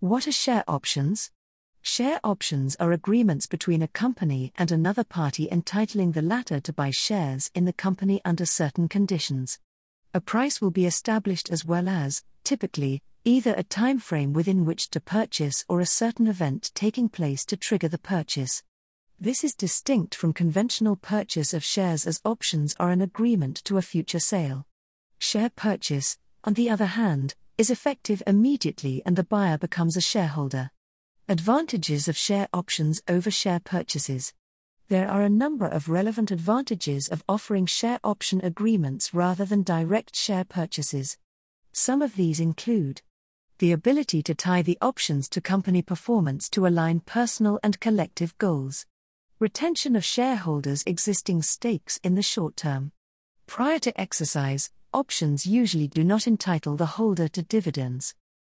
What are share options? Share options are agreements between a company and another party entitling the latter to buy shares in the company under certain conditions. A price will be established as well as, typically, either a time frame within which to purchase or a certain event taking place to trigger the purchase. This is distinct from conventional purchase of shares as options are an agreement to a future sale. Share purchase, on the other hand, is effective immediately and the buyer becomes a shareholder. Advantages of share options over share purchases. There are a number of relevant advantages of offering share option agreements rather than direct share purchases. Some of these include the ability to tie the options to company performance to align personal and collective goals, retention of shareholders' existing stakes in the short term. Prior to exercise, options usually do not entitle the holder to dividends.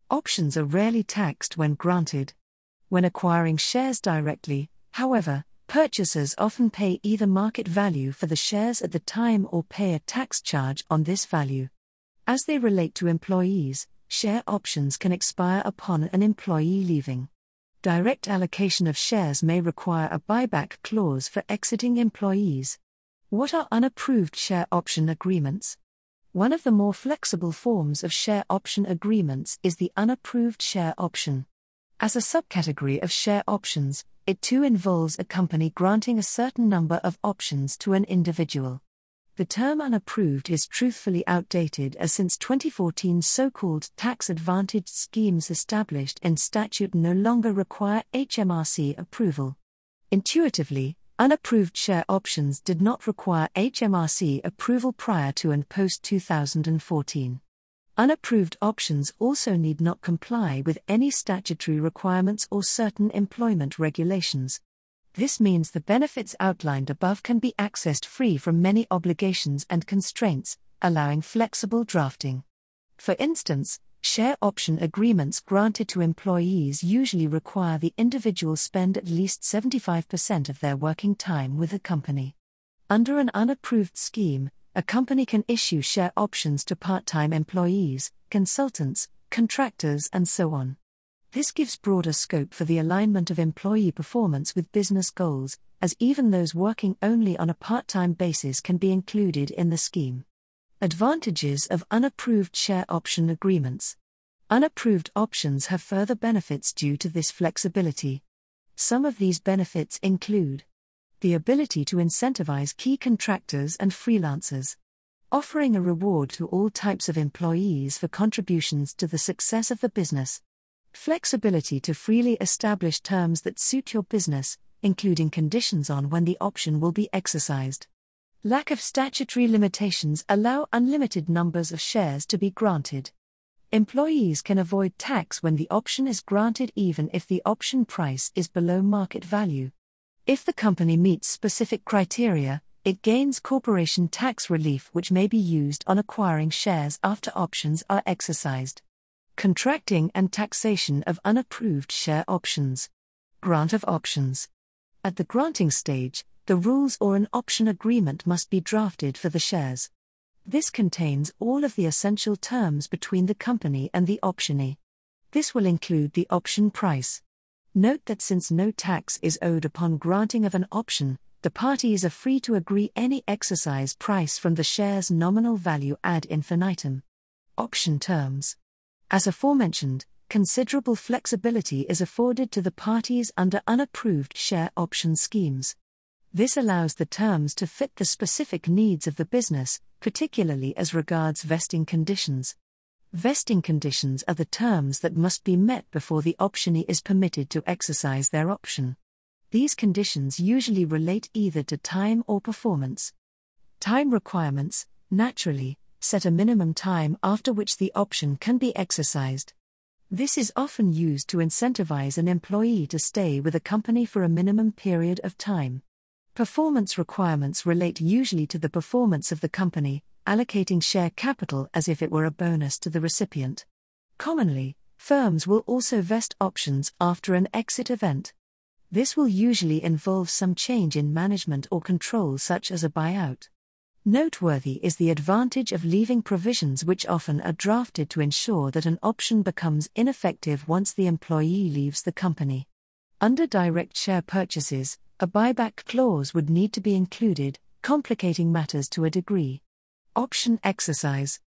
Options are rarely taxed when granted. When acquiring shares directly, however, purchasers often pay either market value for the shares at the time or pay a tax charge on this value. As they relate to employees, share options can expire upon an employee leaving. Direct allocation of shares may require a buyback clause for exiting employees. What are unapproved share option agreements? One of the more flexible forms of share option agreements is the unapproved share option. As a subcategory of share options, it too involves a company granting a certain number of options to an individual. The term unapproved is truthfully outdated as since 2014 so called tax advantaged schemes established in statute no longer require HMRC approval. Intuitively, Unapproved share options did not require HMRC approval prior to and post 2014. Unapproved options also need not comply with any statutory requirements or certain employment regulations. This means the benefits outlined above can be accessed free from many obligations and constraints, allowing flexible drafting. For instance, Share option agreements granted to employees usually require the individual spend at least 75% of their working time with the company. Under an unapproved scheme, a company can issue share options to part time employees, consultants, contractors, and so on. This gives broader scope for the alignment of employee performance with business goals, as even those working only on a part time basis can be included in the scheme. Advantages of unapproved share option agreements. Unapproved options have further benefits due to this flexibility. Some of these benefits include the ability to incentivize key contractors and freelancers, offering a reward to all types of employees for contributions to the success of the business, flexibility to freely establish terms that suit your business, including conditions on when the option will be exercised. Lack of statutory limitations allow unlimited numbers of shares to be granted. Employees can avoid tax when the option is granted even if the option price is below market value. If the company meets specific criteria, it gains corporation tax relief which may be used on acquiring shares after options are exercised. Contracting and taxation of unapproved share options. Grant of options. At the granting stage, the rules or an option agreement must be drafted for the shares. This contains all of the essential terms between the company and the optionee. This will include the option price. Note that since no tax is owed upon granting of an option, the parties are free to agree any exercise price from the share's nominal value ad infinitum. Option terms. As aforementioned, considerable flexibility is afforded to the parties under unapproved share option schemes. This allows the terms to fit the specific needs of the business, particularly as regards vesting conditions. Vesting conditions are the terms that must be met before the optionee is permitted to exercise their option. These conditions usually relate either to time or performance. Time requirements, naturally, set a minimum time after which the option can be exercised. This is often used to incentivize an employee to stay with a company for a minimum period of time. Performance requirements relate usually to the performance of the company, allocating share capital as if it were a bonus to the recipient. Commonly, firms will also vest options after an exit event. This will usually involve some change in management or control, such as a buyout. Noteworthy is the advantage of leaving provisions which often are drafted to ensure that an option becomes ineffective once the employee leaves the company. Under direct share purchases, a buyback clause would need to be included, complicating matters to a degree. Option exercise.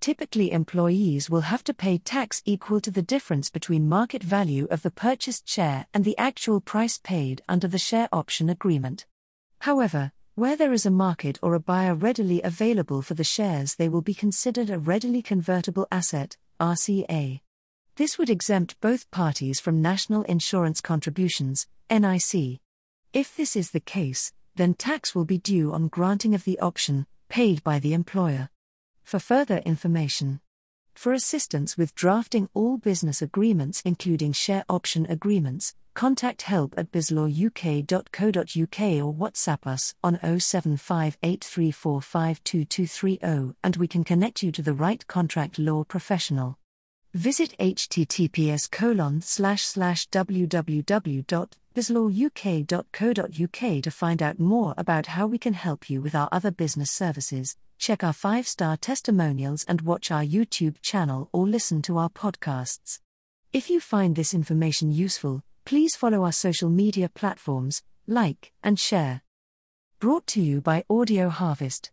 Typically, employees will have to pay tax equal to the difference between market value of the purchased share and the actual price paid under the share option agreement. However, where there is a market or a buyer readily available for the shares, they will be considered a readily convertible asset, RCA. This would exempt both parties from national insurance contributions, NIC. If this is the case, then tax will be due on granting of the option, paid by the employer. For further information, for assistance with drafting all business agreements, including share option agreements, contact help at bizlawuk.co.uk or WhatsApp us on 07583452230 and we can connect you to the right contract law professional. Visit https colon slash slash www.bizlawuk.co.uk to find out more about how we can help you with our other business services check our five star testimonials and watch our YouTube channel or listen to our podcasts. If you find this information useful, please follow our social media platforms, like, and share. Brought to you by Audio Harvest.